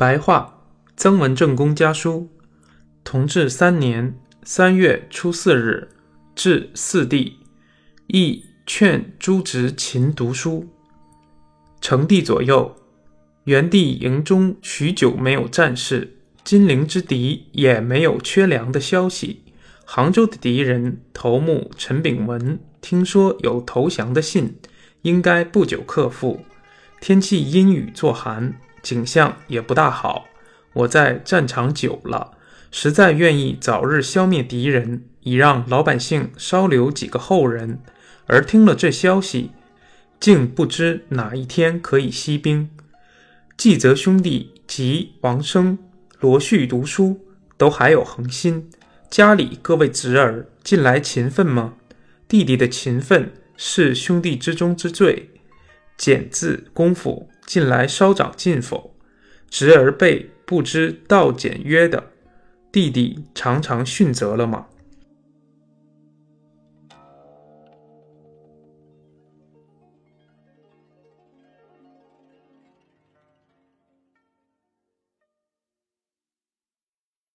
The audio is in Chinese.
白话，曾文正公家书，同治三年三月初四日，至四弟，亦劝诸侄勤读书。成帝左右，元帝营中许久没有战事，金陵之敌也没有缺粮的消息。杭州的敌人头目陈炳文听说有投降的信，应该不久克复。天气阴雨作寒。景象也不大好。我在战场久了，实在愿意早日消灭敌人，以让老百姓稍留几个后人。而听了这消息，竟不知哪一天可以息兵。季泽兄弟及王生、罗旭读书，都还有恒心。家里各位侄儿近来勤奋吗？弟弟的勤奋是兄弟之中之最。简字功夫。近来稍长进否？侄儿辈不知道简约的弟弟常常训责了吗？